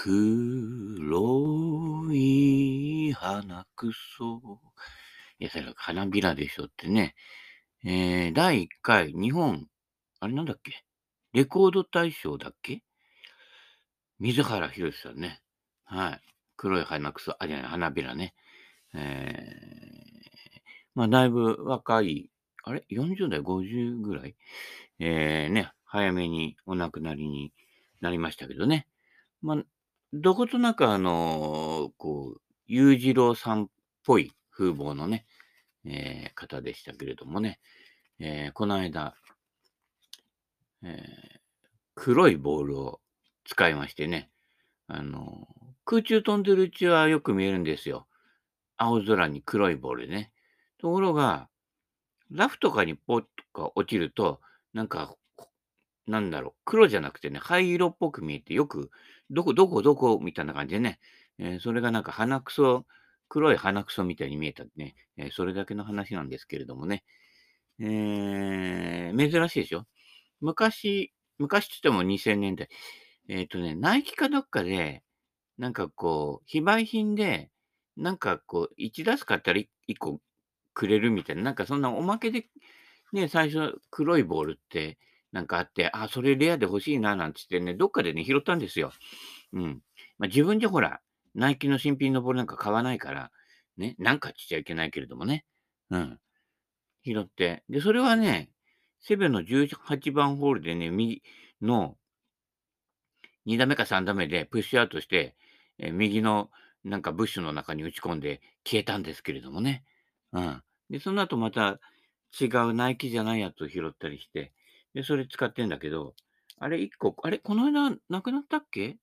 黒い花くそ。いや、それ花びらでしょってね。えー、第1回日本、あれなんだっけ？レコード大賞だっけ？水原ひろしさんね。はい。黒い花くそ、あ、じゃない、花びらね。えー、まあ、だいぶ若い、あれ ?40 代、50ぐらい？えー、ね、早めにお亡くなりになりましたけどね。まあ、どことなくあの、こう、裕次郎さんっぽい風貌のね、えー、方でしたけれどもね、えー、この間、えー、黒いボールを使いましてね、あの、空中飛んでるうちはよく見えるんですよ。青空に黒いボールでね。ところが、ラフとかにポッとか落ちると、なんか、なんだろう、黒じゃなくてね、灰色っぽく見えて、よく、どこ、どこ、どこみたいな感じでね、えー、それがなんか鼻くそ、黒い鼻くそみたいに見えたね、えー、それだけの話なんですけれどもね、えー、珍しいでしょ昔、昔って言っても2000年代、えっ、とね、ナイキかどっかで、なんかこう、非売品で、なんかこう、1ダス買ったら 1, 1個くれるみたいな、なんかそんなおまけで、ね、最初黒いボールってなんかあって、あ、それレアで欲しいな、なんつってね、どっかでね、拾ったんですよ。うん。まあ、自分じゃほら、ナイキの新品のボールなんか買わないから、ね、なんかしちゃいけないけれどもね。うん。拾って。で、それはね、セブンの18番ホールでね、右の2打目か3打目でプッシュアウトして、え右のなんかブッシュの中に打ち込んで消えたんですけれどもね。うん。で、その後また違うナイキじゃないやつを拾ったりして、で、それ使ってんだけど、あれ1個、あれこの間なくなったっけ？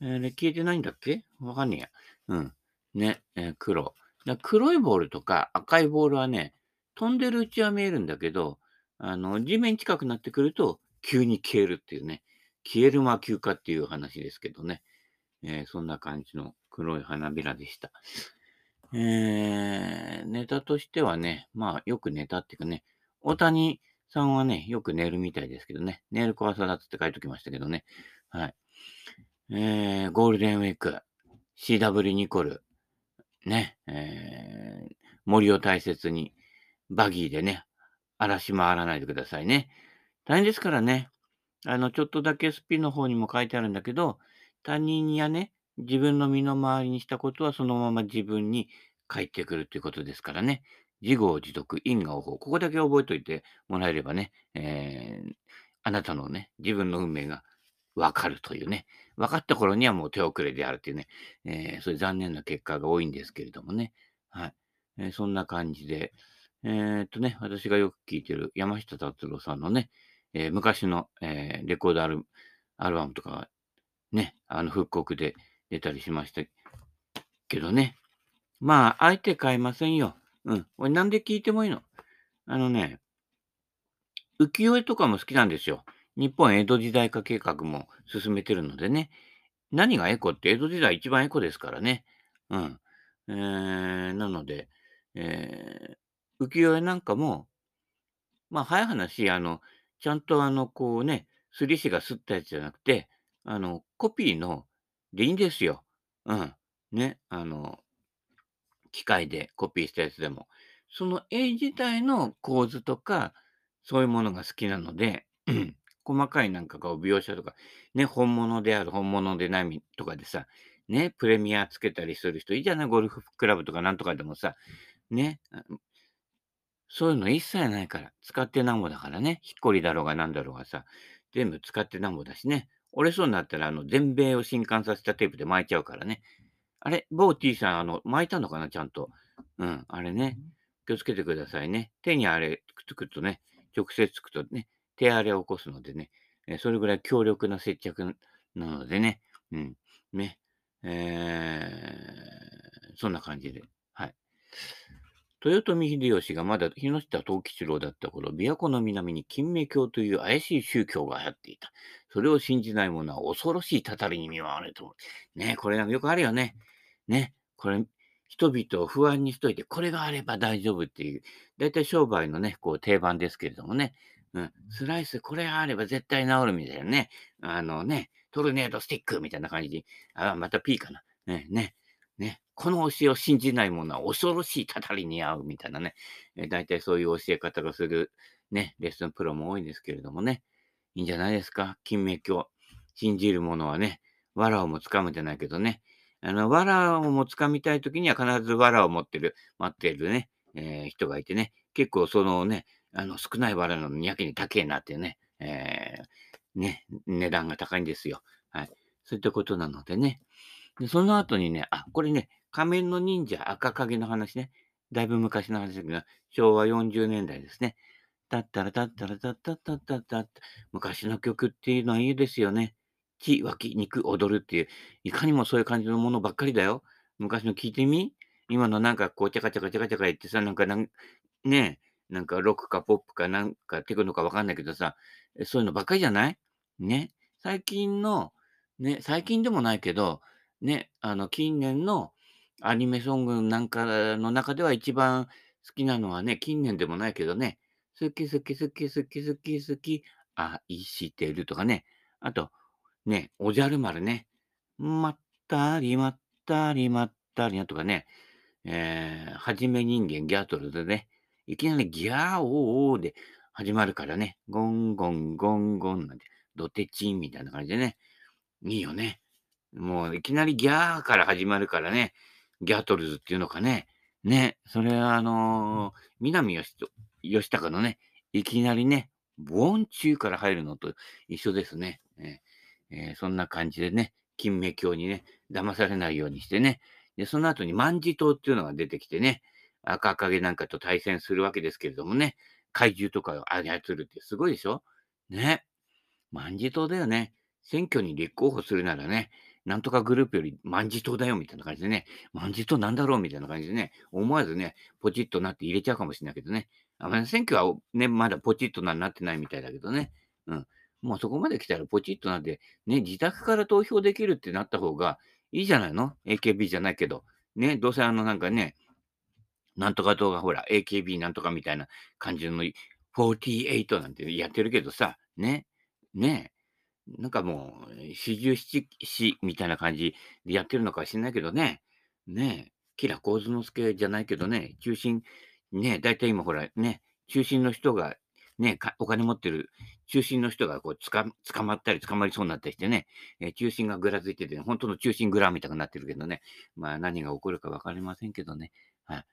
えー、消えてないんだっけ？わかんねえや。うん。ね、えー、黒。黒いボールとか赤いボールはね、飛んでるうちは見えるんだけど、あの、地面近くなってくると急に消えるっていうね。消える魔球かっていう話ですけどね。えー、そんな感じの黒い花びらでした。えー、ネタとしてはね、まあよくネタっていうかね、大谷さんはね、よく寝るみたいですけどね、寝る怖さだって書いておきましたけどね。はい。えー、ゴールデンウィーク、CW ニコル、ね、えー、森を大切に、バギーでね、荒らし回らないでくださいね。大変ですからね。あの、ちょっとだけスピの方にも書いてあるんだけど、他人やね、自分の身の回りにしたことはそのまま自分に返ってくるということですからね。自業自得、因果応報。ここだけ覚えておいてもらえればね、えー、あなたのね、自分の運命がわかるというね、分かった頃にはもう手遅れであるというね、えー、そういう残念な結果が多いんですけれどもね。はい。えー、そんな感じで、えー、っとね、私がよく聞いてる山下達郎さんのね、えー、昔の、えー、レコードアルアルバムとかね、あの復刻で出たりしましたけどね。まあ、相手買いませんよ。うん。俺なんで聞いてもいいの？あのね、浮世絵とかも好きなんですよ。日本江戸時代化計画も進めてるのでね。何がエコって江戸時代一番エコですからね。うん。えー、なので、えー、浮世絵なんかも、まあ、早い話、あの、ちゃんとあの、こうね、すり師がすったやつじゃなくて、あの、コピーの、でいいんですよ。うん。ね、あの、機械でコピーしたやつでも。その絵自体の構図とか、そういうものが好きなので、細かいなんかこう描写とか、ね、本物である、本物でないとかでさ、ね、プレミアつけたりする人いいじゃない、ゴルフクラブとかなんとかでもさ、ね、そういうの一切ないから、使ってなんぼだからね。ヒッコリだろうがなんだろうがさ、全部使ってなんぼだしね。折れそうになったら、あの、全米を震撼させたテープで巻いちゃうからね。あれ、某 T さん、あの、巻いたのかな、ちゃんと。うん、あれね。気をつけてくださいね。手にあれつくとね、直接つくとね、手荒れを起こすのでね、それぐらい強力な接着なのでね、うん、ね、えー、そんな感じで。はい。豊臣秀吉がまだ日下藤吉郎だった頃、琵琶湖の南に金明教という怪しい宗教が流行っていた。それを信じない者は恐ろしいたたりに見舞われると。ね、これなんかよくあるよね。ね、これ、人々を不安にしといて、これがあれば大丈夫っていう、だいたい商売のね、こう定番ですけれどもね。うん、スライス、これがあれば絶対治るみたいなね。あのね、トルネードスティックみたいな感じで、あ、また P かな。ね、ね、ね。この教えを信じない者は恐ろしいたたりに合うみたいなね。えー、大体そういう教え方がするね、レッスンプロも多いんですけれどもね。いいんじゃないですか？金明教。信じる者はね、藁をもつかむじゃないけどね。あの、藁をもつかみたいときには必ず藁を持ってる、待ってるね、えー、人がいてね。結構そのね、あの、少ない藁なのにやけに高えなってね、えー、ね、値段が高いんですよ。はい。そういったことなのでね。で、その後にね、あ、これね、仮面の忍者赤影の話ね。だいぶ昔の話だけど、昭和40年代ですね。たったらたったらたったったったったった。昔の曲っていうのはいいですよね。血、湧き、肉、踊るっていう、いかにもそういう感じのものばっかりだよ。昔の聞いてみ？今のなんかこう、チャカチャカチャカチャカ言ってさ、なんかなん、ねえ、なんかロックかポップかなんかテクノかわかんないけどさ、そういうのばっかりじゃない？ね。最近の、ね、最近でもないけど、ね、あの、近年のアニメソングなんかの中では一番好きなのはね、近年でもないけどね、好き好き好き好き好き好き、愛してるとかね、あと、ね、おじゃる丸ね、まったりまったりまったりなとかね、えー、はじめ人間ギャートルでね、いきなりギャーオーオーで始まるからね、ゴンゴンゴンゴンなんて、ドテチンみたいな感じでね、いいよね。もういきなりギャーから始まるからね、ギャートルズっていうのかね。ね、それはあのー、南吉吉高のね、いきなりね、ボンチューから入るのと一緒ですね。えー、そんな感じでね、金目鏡にね、騙されないようにしてね。で、その後に万事島っていうのが出てきてね、赤影なんかと対戦するわけですけれどもね、怪獣とかを操るってすごいでしょ？ね。万事島だよね。選挙に立候補するならね、なんとかグループより万事島だよみたいな感じでね、万事島なんだろうみたいな感じでね、思わずね、ポチッとなって入れちゃうかもしれないけどね。あまり選挙はね、まだポチッとなってないみたいだけどね。うん。もうそこまで来たらポチッとなって、ね、自宅から投票できるってなった方がいいじゃないの ?AKB じゃないけど。ね、どうせあのなんかね、なんとか動画ほら、AKB なんとかみたいな感じの48なんてやってるけどさ、ね、ね、なんかもう、四十七士みたいな感じでやってるのか知んないけどね。ねえ、キラ構図之助じゃないけどね、中心、ねえ、だいたい今ほらね、中心の人が、ねお金持ってる中心の人がこうつか捕まったり捕まりそうになったりしてね、えー、中心がぐらついてて、ね本当の中心グラみたいになってるけどね、まあ何が起こるかわかりませんけどね。は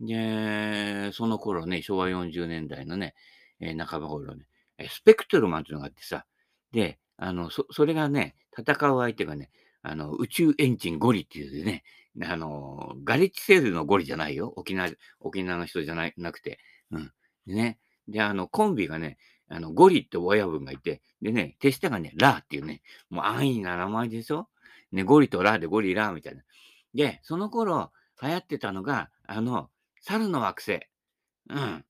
い。で、その頃ね、昭和40年代のね、えー、半ば頃ね、スペクトルマンっていうのがあってさ、で、あの、そ、それがね、戦う相手がね、あの、宇宙エンジンゴリっていうね、あの、ガレッジセールのゴリじゃないよ。沖縄、沖縄の人じゃないなくて。うん。ね。で、あの、コンビがね、あの、ゴリって親分がいて、でね、手下がね、ラーっていうね、もう安易な名前でしょ？ね、ゴリとラーでゴリラーみたいな。で、その頃流行ってたのが、あの、猿の惑星。うん。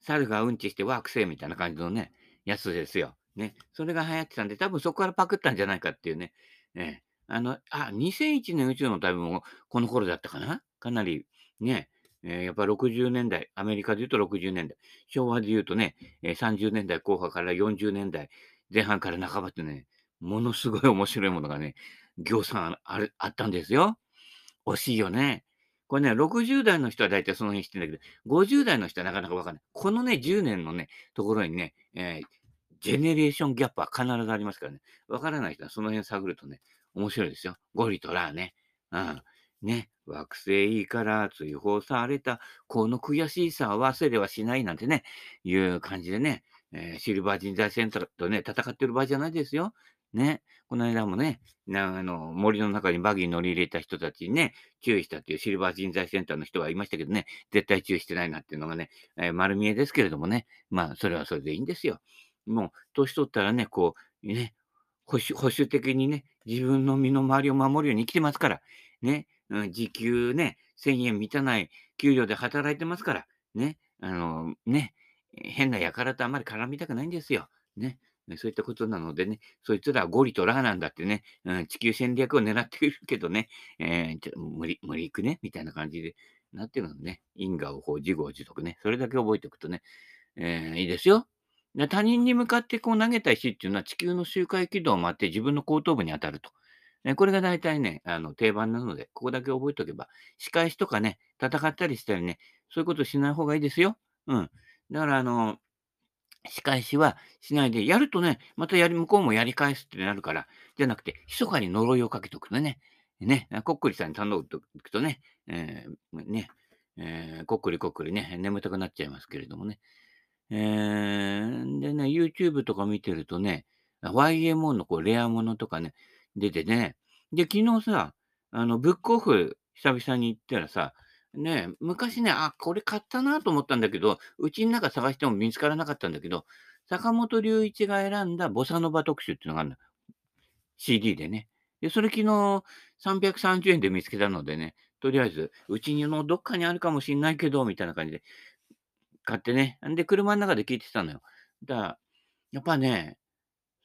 猿がうんちして惑星みたいな感じのね、やつですよ。ね、それが流行ってたんで、多分そこからパクったんじゃないかっていうね。えあの、あ、2001年宇宙の旅もこの頃だったかな？かなりね、えー、やっぱ60年代、アメリカで言うと60年代、昭和で言うとね、えー、30年代後半から40年代前半から半ばってね、ものすごい面白いものがね、行産あるあったんですよ。惜しいよね。これね、60代の人は大体その辺知ってんだけど、50代の人はなかなかわかんない。このね、10年のね、ところにね、えー、ジェネレーションギャップは必ずありますからね。わからない人はその辺探るとね、面白いですよ。ゴリとラーね。うん。ね。惑星から追放された、この悔しさは忘れはしないなんてね、いう感じでね、えー、シルバー人材センターとね、戦ってる場合じゃないですよ。ね。この間もね、なあの森の中にバギー乗り入れた人たちにね、注意したっていうシルバー人材センターの人がいましたけどね、絶対注意してないなっていうのがね、えー、丸見えですけれどもね、まあ、それはそれでいいんですよ。もう、年取ったらね、こう、ね、保守保守的にね、自分の身の回りを守るように生きてますから、ね、時給ね、1000円満たない給料で働いてますから、ね、あの、ね、変な輩とあまり絡みたくないんですよ。ね。そういったことなのでね、そいつらはゴリとラーなんだってね、うん、地球戦略を狙っているけどね、えー、無理、無理いくね、みたいな感じでなってるのね、因果をこう自業自得ね、それだけ覚えておくとね、えー、いいですよ。他人に向かってこう投げた石っていうのは地球の周回軌道を回って自分の後頭部に当たると。ね、これが大体ね、あの定番なので、ここだけ覚えておけば、仕返しとかね、戦ったりしたりね、そういうことしない方がいいですよ。うん。だから、あの、仕返しはしないで、やるとね、またやり、向こうもやり返すってなるから、じゃなくて、密かに呪いをかけておくのね。ね、こっくりさんに頼むとくとね、えー、ね、えー、こっくりこっくりね、眠たくなっちゃいますけれどもね。えー、でね、YouTube とか見てるとね、YMO のこうレアものとかね、出てね、で、昨日さ、あの、ブックオフ久々に行ったらさ、ね、昔ね、あ、これ買ったなと思ったんだけど、うちの中探しても見つからなかったんだけど、坂本龍一が選んだボサノバ特集っていうのがあるの。CD でね。で、それ昨日330円で見つけたのでね、とりあえず、うちのどっかにあるかもしんないけど、みたいな感じで買ってね。で、車の中で聞いてたのよ。だから、やっぱね、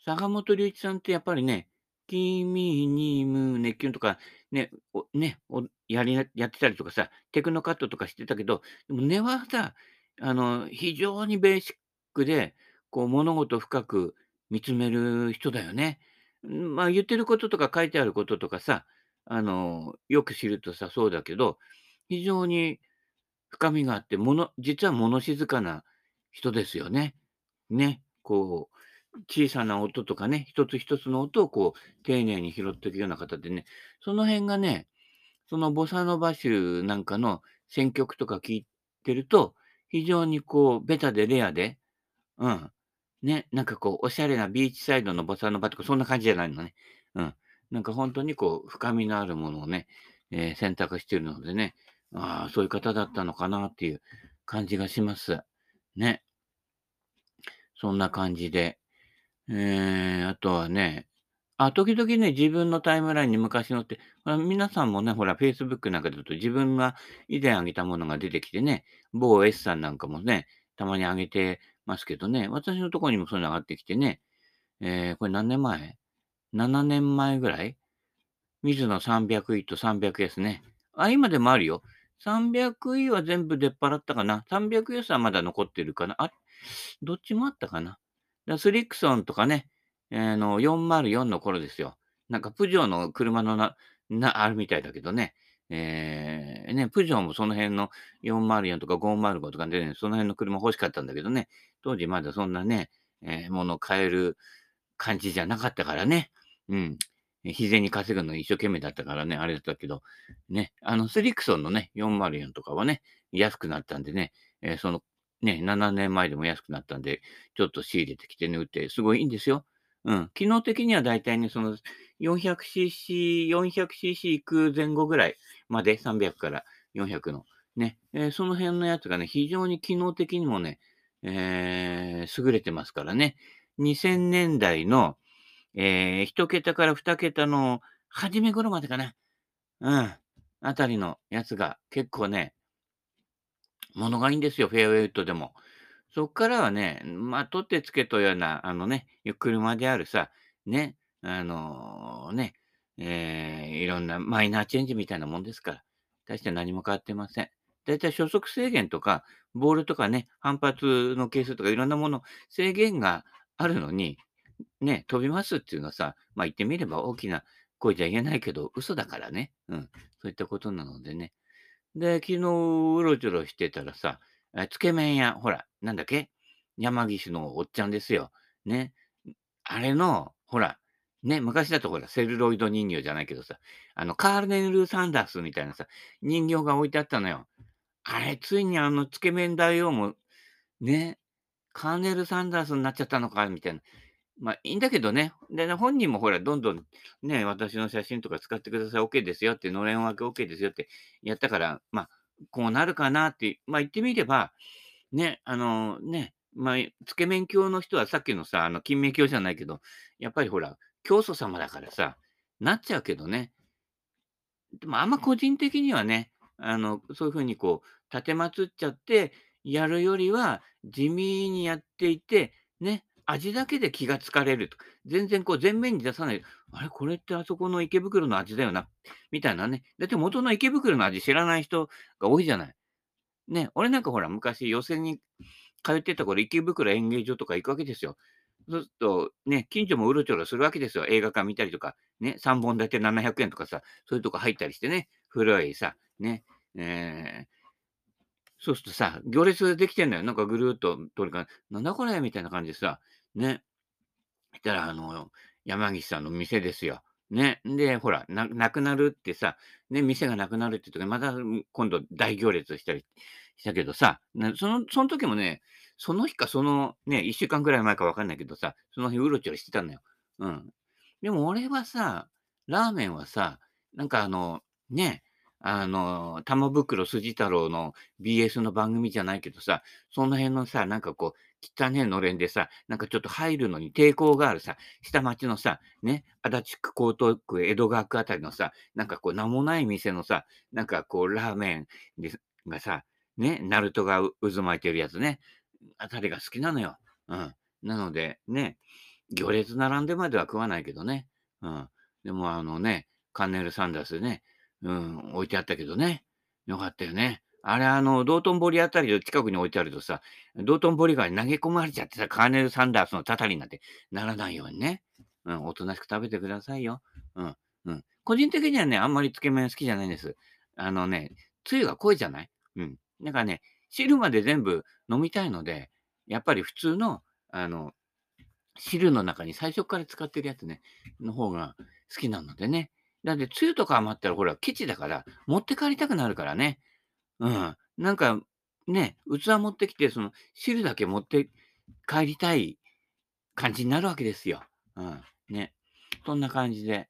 坂本龍一さんってやっぱりね、君に胸キュンとか、ね、おね、おやりやってたりとかさ、テクノカットとかしてたけど、でも根はさ、あの、非常にベーシックで、こう物事深く見つめる人だよね。まあ、言ってることとか書いてあることとかさ、あの、よく知るとさ、そうだけど、非常に深みがあって、もの実は物静かな人ですよね。ね、こう、小さな音とかね、一つ一つの音をこう、丁寧に拾っていくような方でね、その辺がね、そのボサノバ州なんかの選曲とか聞いてると、非常にこう、ベタでレアで、うん。ね、なんかこう、おしゃれなビーチサイドのボサノバとか、そんな感じじゃないのね。うん。なんか本当にこう、深みのあるものをね、えー選択してるのでね、ああ、そういう方だったのかなっていう感じがします。ね。そんな感じで。えー、あとはね、あ、時々ね、自分のタイムラインに昔のって、あ皆さんもね、ほら、Facebook なんかだと自分が以前あげたものが出てきてね、某 S さんなんかもね、たまにあげてますけどね、私のとこにもそういうの上がってきてね、えー、これ何年前 ?7 年前ぐらい？水野300位と300 s ね。あ、今でもあるよ。300位は全部出っ払ったかな。300 s はまだ残ってるかな。あ、どっちもあったかな。スリクソンとかね、あの、404の頃ですよ。なんか、プジョーの車のな、な、あるみたいだけどね。えー、ね、プジョーもその辺の404とか505とかでね、その辺の車欲しかったんだけどね、当時まだそんなね、えー、もの買える感じじゃなかったからね。うん。日銭稼ぐの一生懸命だったからね、あれだったけど、ね、あの、スリクソンのね、404とかはね、安くなったんでね、えーその、ね、7年前でも安くなったんで、ちょっと仕入れてきてね、売って、すごいいいんですよ。うん。機能的にはだいたいね、その 400cc、400cc 行く前後ぐらいまで、300から400の。ね、えーその辺のやつがね、非常に機能的にもね、えー優れてますからね。2000年代の、えー、1桁から2桁の初め頃までかな。うん。あたりのやつが結構ね、ものがいいんですよ、フェアウェイウッドでも。そっからはね、まあ、取ってつけというような、あのね、車であるさ、ね、あのね、えーいろんなマイナーチェンジみたいなもんですから、大して何も変わってません。だいたい初速制限とか、ボールとかね、反発の係数とかいろんなもの、制限があるのに、ね、飛びますっていうのはさ、まあ言ってみれば大きな声じゃ言えないけど、嘘だからね。うん。そういったことなのでね。で、昨日うろちょろしてたらさ、つけ麺屋、ほら、なんだっけ山岸のおっちゃんですよ。ね。あれの、ほら、ね、昔だとほら、セルロイド人形じゃないけどさ、あの、カーネル・サンダースみたいなさ、人形が置いてあったのよ。あれ、ついにあの、つけ麺大王も、ね、カーネル・サンダースになっちゃったのか、みたいな。まあ、いいんだけどね。でね、本人もほら、どんどんね、私の写真とか使ってください、OK ですよって、のれん分け OK ですよってやったから、まあ、こうなるかなって、まあ言ってみれば、ね、あのね、まあ、つけ麺教の人はさっきのさ、あの、金明教じゃないけど、やっぱりほら、教祖様だからさ、なっちゃうけどね。でもあんま個人的にはね、あの、そういうふうにこう、立てまつっちゃってやるよりは、地味にやっていて、ね、味だけで気がつかれると。全然こう前面に出さない。あれ、これってあそこの池袋の味だよな。みたいなね。だって元の池袋の味知らない人が多いじゃない。ね、俺なんかほら、昔予選に通ってた頃、池袋演芸場とか行くわけですよ。そうすると、ね、近所もうろちょろするわけですよ。映画館見たりとか、ね、3本立て700円とかさ、そういうとこ入ったりしてね、古いさ、ね、えー、そうするとさ、行列できてんだよ。なんかぐるーっと通りかなんだこれみたいな感じでさ、ね。したら、あの、山岸さんの店ですよ。ね。で、ほら、な、なくなるってさ、ね、店がなくなるって時また今度大行列したりしたけどさ、その、その時もね、その日かそのね、一週間ぐらい前かわかんないけどさ、その日うろちょろしてたんだよ。うん。でも俺はさ、ラーメンはさ、なんかあの、ね、あの、玉袋筋太郎の BS の番組じゃないけどさ、その辺のさ、なんかこう、汚ねえのれんでさ、なんかちょっと入るのに抵抗があるさ、下町のさ、ね、足立区、江東区、江戸川区あたりのさ、なんかこう、名もない店のさ、なんかこう、ラーメンがさ、ね、ナルトが渦巻いてるやつね、あたりが好きなのよ。うん。なので、ね、行列並んでまでは食わないけどね。うん。でもあのね、カンネル・サンダースね、うん、置いてあったけどね。よかったよね。あれ、あの、道頓堀あたりの近くに置いてあるとさ、道頓堀川に投げ込まれちゃってさ、カーネル・サンダースのたたりになってならないようにね。うん、おとなしく食べてくださいよ。うん、うん。個人的にはね、あんまりつけ麺好きじゃないんです。あのね、つゆが濃いじゃない？うん。なんかね、汁まで全部飲みたいので、やっぱり普通の、あの、汁の中に最初から使ってるやつね、の方が好きなのでね。だって、つゆとか余ったら、ほら、ケチだから、持って帰りたくなるからね。うん。なんか、ね、器持ってきて、その、汁だけ持って帰りたい感じになるわけですよ。うん。ね。そんな感じで。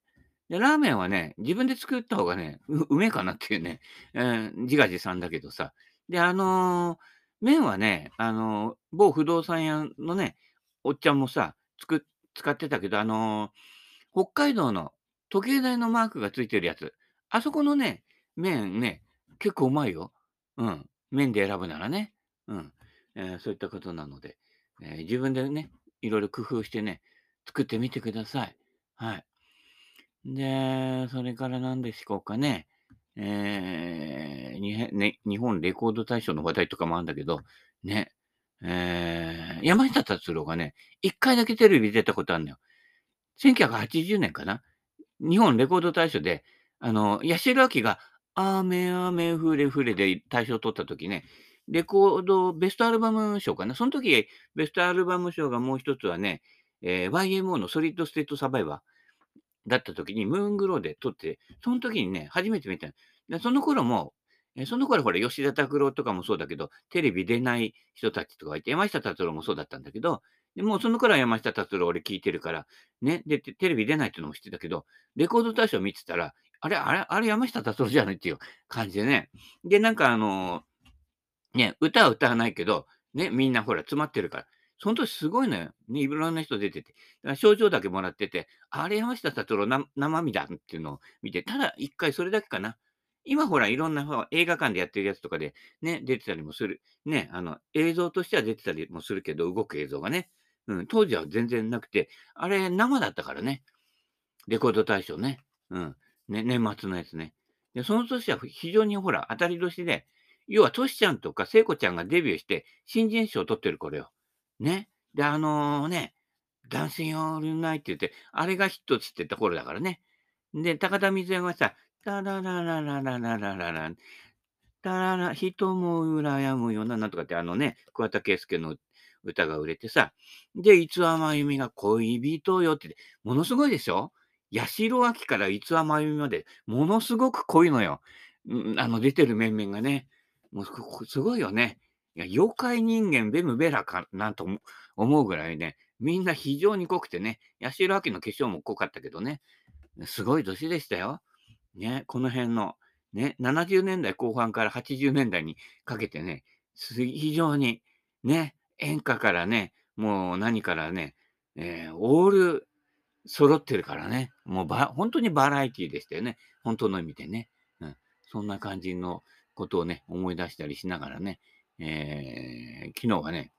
で、ラーメンはね、自分で作った方がね、う、うめえかなっていうね、えー、自画自賛だけどさ。で、あのー、麺はね、あのー、某不動産屋のね、おっちゃんもさ、つく、使ってたけど、あのー、北海道の時計台のマークがついてるやつ。あそこのね、麺ね、結構うまいよ。うん。麺で選ぶならね。うん。えー、そういったことなので、えー、自分でね、いろいろ工夫してね、作ってみてください。はい。で、それから何でしょうかね。えー、ね、日本レコード大賞の話題とかもあるんだけど、ね、えー、山下達郎がね、一回だけテレビ出たことあるのよ。1980年かな日本レコード大賞で、あの、八代亜紀が、雨雨ふれふれで大賞を取った時ね、レコードベストアルバム賞かな。その時、ベストアルバム賞がもう一つはね、えー、YMO のソリッドステートサバイバーだった時に、ムーングローで撮って、その時にね、初めて見たでその頃も、えその頃ほら、吉田拓郎とかもそうだけど、テレビ出ない人たちとかいて、山下達郎もそうだったんだけど、でもうその頃は山下達郎俺聞いてるから、ね、で、テレビ出ないっていうのも知ってたけど、レコード大賞見てたら、あれ、あれ、あれ山下達郎じゃないっていう感じでね。で、なんかあのー、ね、歌は歌わないけど、ね、みんなほら、詰まってるから。その時すごいのよ。ね、いろんな人出てて。だから症状だけもらってて、あれ山下達郎生身だっていうのを見て、ただ一回それだけかな。今ほら、いろんな映画館でやってるやつとかでね、出てたりもする。ね、あの、映像としては出てたりもするけど、動く映像がね。うん、当時は全然なくて、あれ生だったからね。レコード大賞ね。うん。ね、年末のやつね。で、その年は非常にほら、当たり年で、要はトシちゃんとか聖子ちゃんがデビューして新人賞を取ってる頃よ。ね。で、あのー、ね、ダンシングオールナイって言って、あれがヒットしてた頃だからね。で、高田水江がさ、タラララララララララ、タララ、人も羨むよな、なんとかってあのね、桑田佳祐の歌が売れてさ、で、いつはまゆみが恋人よって、ものすごいでしょ？八代亜紀からいつはまゆみまで、ものすごく濃いのよ。あの、出てる面々がね。もうすごいよね。いや、妖怪人間ベムベラかなと思うぐらいね、みんな非常に濃くてね、八代亜紀の化粧も濃かったけどね、すごい年でしたよ。ね、この辺の、ね、70年代後半から80年代にかけてね、非常にね、演歌からね、もう何からね、えー、オール揃ってるからね、もうば本当にバラエティでしたよね。本当の意味でね。うん、そんな感じのことをね、思い出したりしながらね、えー、昨日はね、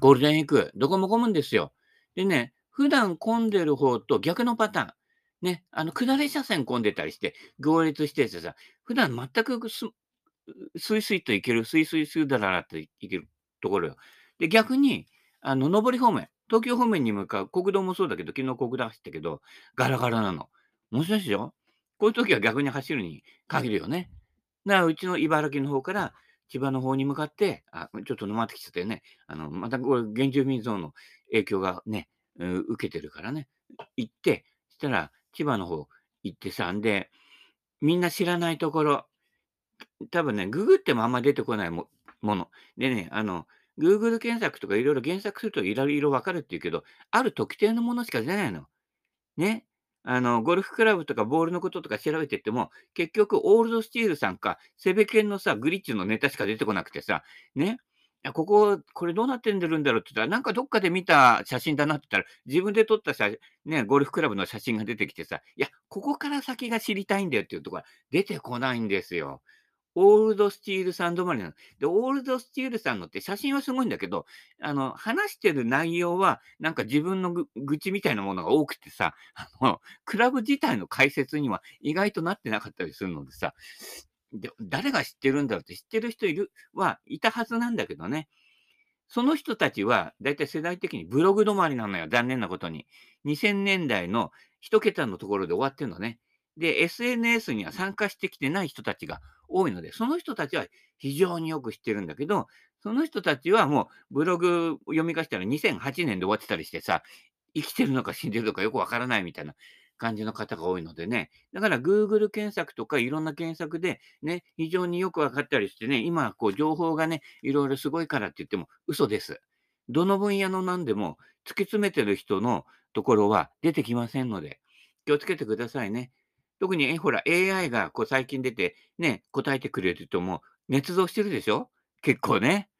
ゴールデンウィーク、どこも混むんですよ。でね、普段混んでる方と逆のパターン。ね、あの、下り車線混んでたりして、行列しててさ、普段全くす、スイスイと行ける、スイスイスーダララって行けるところよ。で、逆に、あの、上り方面、東京方面に向かう国道もそうだけど、昨日国道走ったけど、ガラガラなの。面白いでしょこういう時は逆に走るに限るよね。だからうちの茨城の方から千葉の方に向かって、あ、ちょっと沼ってきちゃったよね。あの、またこれ原住民ゾーンの影響がね、受けてるからね。行って、したら千葉の方行ってさ、んで、みんな知らないところ、多分ね、ググってもあんま出てこないももの。でね、あの、Google 検索とかいろいろ検索するといろいろわかるって言うけど、ある特定のものしか出ないの。ね。あの、ゴルフクラブとかボールのこととか調べてっても、結局、オールドスチールさんか、セベケンのさ、グリッチのネタしか出てこなくてさ、ね。ここ、これどうなってんでるんだろうって言ったら、なんかどっかで見た写真だなって言ったら、自分で撮った写ね、ゴルフクラブの写真が出てきてさ、いや、ここから先が知りたいんだよっていうところは出てこないんですよ。オールドスチールさん止まりなの。で、オールドスチールさんのって写真はすごいんだけど、あの、話してる内容は、なんか自分の愚痴みたいなものが多くてさ、あの、クラブ自体の解説には意外となってなかったりするのでさ、で誰が知ってるんだろうって知ってる人いるはいたはずなんだけどね。その人たちは、だいたい世代的にブログ止まりなのよ。残念なことに。2000年代の一桁のところで終わってんのね。で、SNS には参加してきてない人たちが多いので、その人たちは非常によく知ってるんだけど、その人たちはもうブログ読み返したら2008年で終わってたりしてさ、生きてるのか死んでるのかよくわからないみたいな感じの方が多いのでね。だから Google 検索とかいろんな検索でね、非常によくわかったりしてね、今こう情報がね、いろいろすごいからって言っても嘘です。どの分野の何でも突き詰めてる人のところは出てきませんので、気をつけてくださいね。特に、え、ほら、AI がこう最近出て、ね、答えてくれるともう、捏造してるでしょ？結構ね。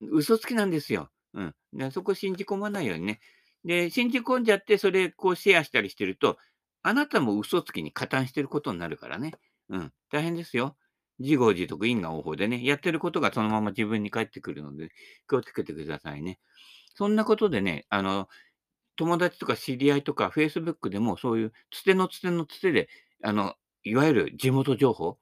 嘘つきなんですよ。うん。でそこ信じ込まないようにね。で、信じ込んじゃって、それ、こうシェアしたりしてると、あなたも嘘つきに加担してることになるからね。うん。大変ですよ。自業自得因果応報でね、やってることがそのまま自分に返ってくるので、気をつけてくださいね。そんなことでね、あの、友達とか知り合いとか、Facebook でもそういうつてのつてのつてであの、いわゆる地元情報、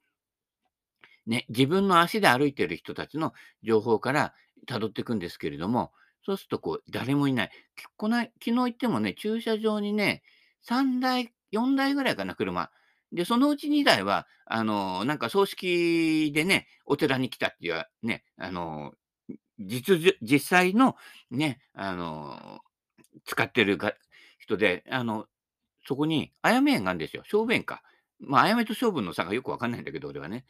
ね、自分の足で歩いている人たちの情報から辿っていくんですけれども、そうするとこう、誰もいない。この昨日行ってもね、駐車場にね、3台、4台ぐらいかな、車。で、そのうち2台は、あの、なんか葬式でね、お寺に来たっていうね、あの、実、実際のね、あの、使ってるが人で、あの、そこに、あやめ園があるんですよ。小便か。まあ、あやめと勝負の差がよくわかんないんだけど、俺はね。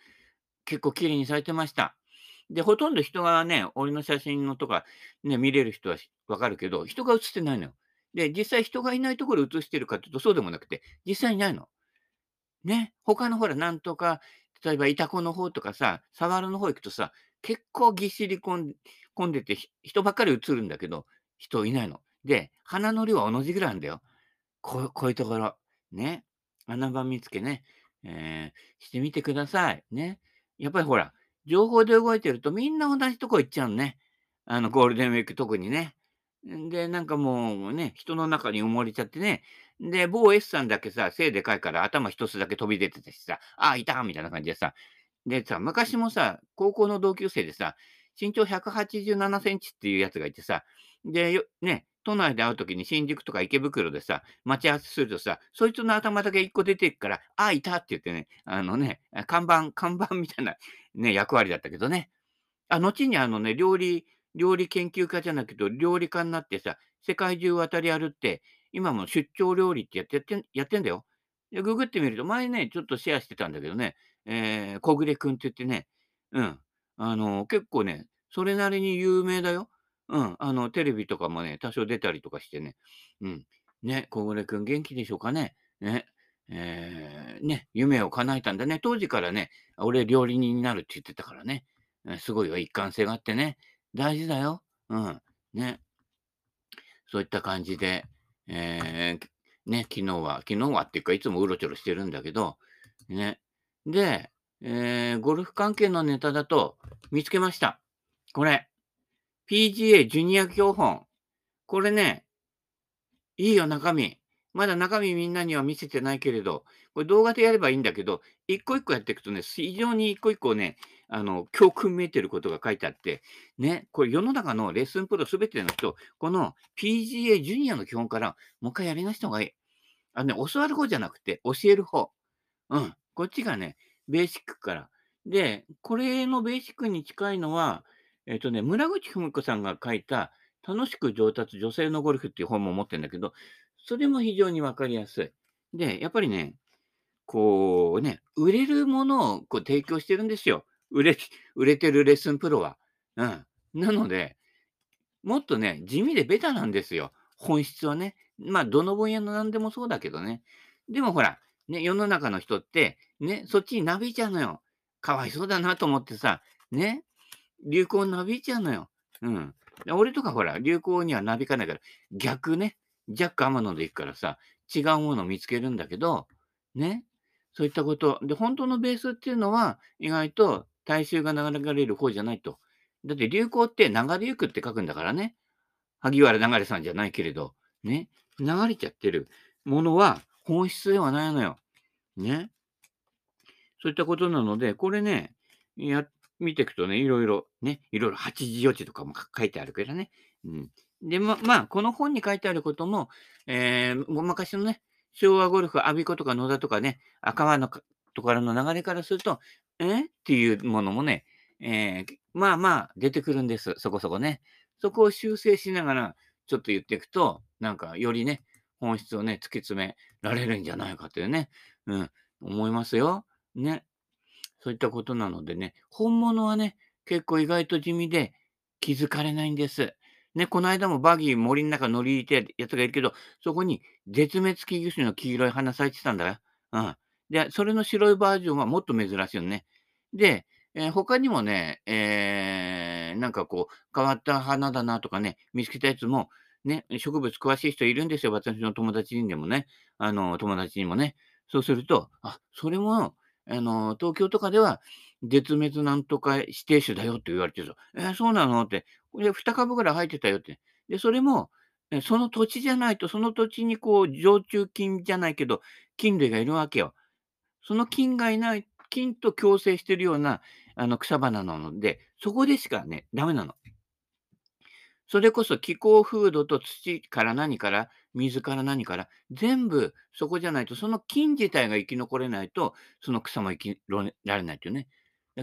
結構綺麗にされてました。で、ほとんど人がね、俺の写真のとか、ね、見れる人はわかるけど、人が写ってないのよ。で、実際人がいないところ写してるかっていうと、そうでもなくて、実際いないの。ね、他のほら、なんとか、例えば、イタコの方とかさ、サワルの方行くとさ、結構ぎっしり混んでて、人ばっかり写るんだけど、人いないの。で、花の量は同じぐらいなんだよ。こうこういうところ、ね、穴場見つけね、えー、してみてください。ね。やっぱりほら、情報で動いてるとみんな同じとこ行っちゃうのね。あの、ゴールデンウィーク特にね。で、なんかもうね、人の中に埋もれちゃってね。で、某 S さんだけさ、背でかいから頭一つだけ飛び出ててさ、あ、いたみたいな感じでさ。でさ、昔もさ、高校の同級生でさ、身長187センチっていうやつがいてさ、で、ね、都内で会うときに新宿とか池袋でさ、待ち合わせするとさ、そいつの頭だけ一個出てくから、あ、いたって言ってね、あのね、看板、看板みたいなね、役割だったけどね。あ、後にあのね、料理、料理研究家じゃなくて、料理家になってさ、世界中渡り歩って、今も出張料理ってやってやってやってんだよ。で、ググってみると、前ね、ちょっとシェアしてたんだけどね、えー、小暮くんって言ってね、うん、あの結構ね、それなりに有名だよ。うん、あの、テレビとかもね、多少出たりとかしてね。うん。ね、小暮くん元気でしょうかね。ね。えー、ね、夢を叶えたんだね。当時からね、俺料理人になるって言ってたからね。すごいよ、一貫性があってね。大事だよ。うん。ね。そういった感じで、えー、ね、昨日は、昨日はっていうか、いつもうろちょろしてるんだけど、ね。で、えー、ゴルフ関係のネタだと見つけました。これ。PGA ジュニア教本。これね、いいよ、中身。まだ中身みんなには見せてないけれど、これ動画でやればいいんだけど、一個一個やっていくとね、非常に一個一個ね、あの、教訓めいてることが書いてあって、ね、これ世の中のレッスンプロすべての人、この PGA ジュニアの基本からもう一回やり直した方がいい。あのね、教わる方じゃなくて、教える方。うん。こっちがね、ベーシックから。で、これのベーシックに近いのは、えっ、とね、村口文子さんが書いた、楽しく上達女性のゴルフっていう本も持ってるんだけど、それも非常にわかりやすい。で、やっぱりね、こうね、売れるものをこう提供してるんですよ。売れ、売れてるレッスンプロは。うん。なので、もっとね、地味でベタなんですよ。本質はね。まあ、どの分野の何でもそうだけどね。でもほら、ね、世の中の人って、ね、そっちになびいちゃうのよ。かわいそうだなと思ってさ、ね、流行なびいちゃうのよ。うん。俺とかほら、流行にはなびかないから、逆ね、ジャック・アマノで行くからさ、違うものを見つけるんだけど、ね、そういったこと。で、本当のベースっていうのは、意外と大衆が流れる方じゃないと。だって流行って流れゆくって書くんだからね。萩原流さんじゃないけれど、ね、流れちゃってるものは本質ではないのよ。ね。そういったことなので、これね、やっ、見ていくとね、いろいろ、ね、いろいろ8時4時とかも書いてあるからね。うん。で、ま、まあ、この本に書いてあることも、えー、昔のね、昭和ゴルフ、アビコとか野田とかね、赤羽のところの流れからすると、え？っていうものもね、えー、まあまあ出てくるんです。そこそこね。そこを修正しながら、ちょっと言っていくと、なんかよりね、本質をね、突き詰められるんじゃないかというね、うん、思いますよ。ね。そういったことなのでね、本物はね、結構意外と地味で気づかれないんです。ね、この間もバギー森の中乗り入れてやつがいるけど、そこに絶滅危惧種の黄色い花咲いてたんだよ。うん。で、それの白いバージョンはもっと珍しいよね。で、えー、他にもね、えー、なんかこう、変わった花だなとかね、見つけたやつも、ね、植物詳しい人いるんですよ。私の友達にでもね、あの、友達にもね。そうすると、あ、それも、あの、東京とかでは、絶滅なんとか指定種だよって言われてるえー、そうなの？って。これ2株ぐらい入ってたよって。で、それも、その土地じゃないと、その土地にこう、常駐菌じゃないけど、菌類がいるわけよ。その菌がいない、菌と共生してるような、あの、草花なので、そこでしかね、ダメなの。それこそ気候風土と土から何から、水から何から、全部そこじゃないと、その菌自体が生き残れないと、その草も生きられないというね。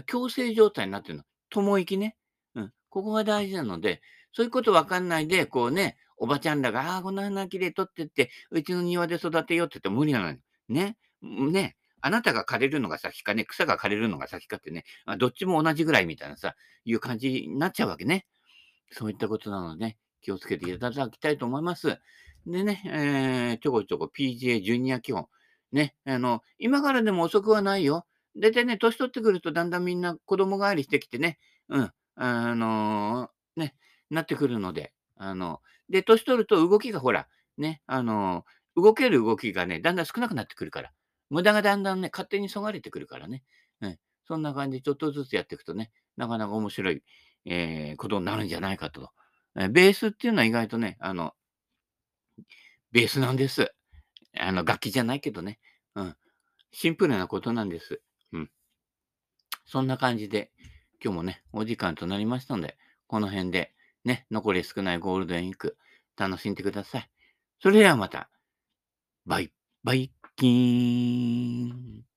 共生状態になってるの。共生きね。うん。ここが大事なので、そういうことわかんないで、こうね、おばちゃんらが、ああ、こんな花きれい取ってって、うちの庭で育てようって言っても無理なのに。ね。ね。あなたが枯れるのが先かね、草が枯れるのが先かってね、どっちも同じぐらいみたいなさ、いう感じになっちゃうわけね。そういったことなので、気をつけていただきたいと思います。でね、えー、ちょこちょこ PGA ジュニア基本。ね、あの、今からでも遅くはないよ。大体ね、年取ってくるとだんだんみんな子供帰りしてきてね、うん、あのー、ね、なってくるので、あの、で、年取ると動きがほら、ね、あのー、動ける動きがね、だんだん少なくなってくるから、無駄がだんだんね、勝手にそがれてくるからね、うん、そんな感じでちょっとずつやっていくとね、なかなか面白い、えー、ことになるんじゃないかと。えベースっていうのは意外とね、あの、ベースなんです。あの、楽器じゃないけどね。うん。シンプルなことなんです。うん。そんな感じで、今日もね、お時間となりましたので、この辺で、ね、残り少ないゴールデンウィーク、楽しんでください。それではまた、バイ、バイキーン。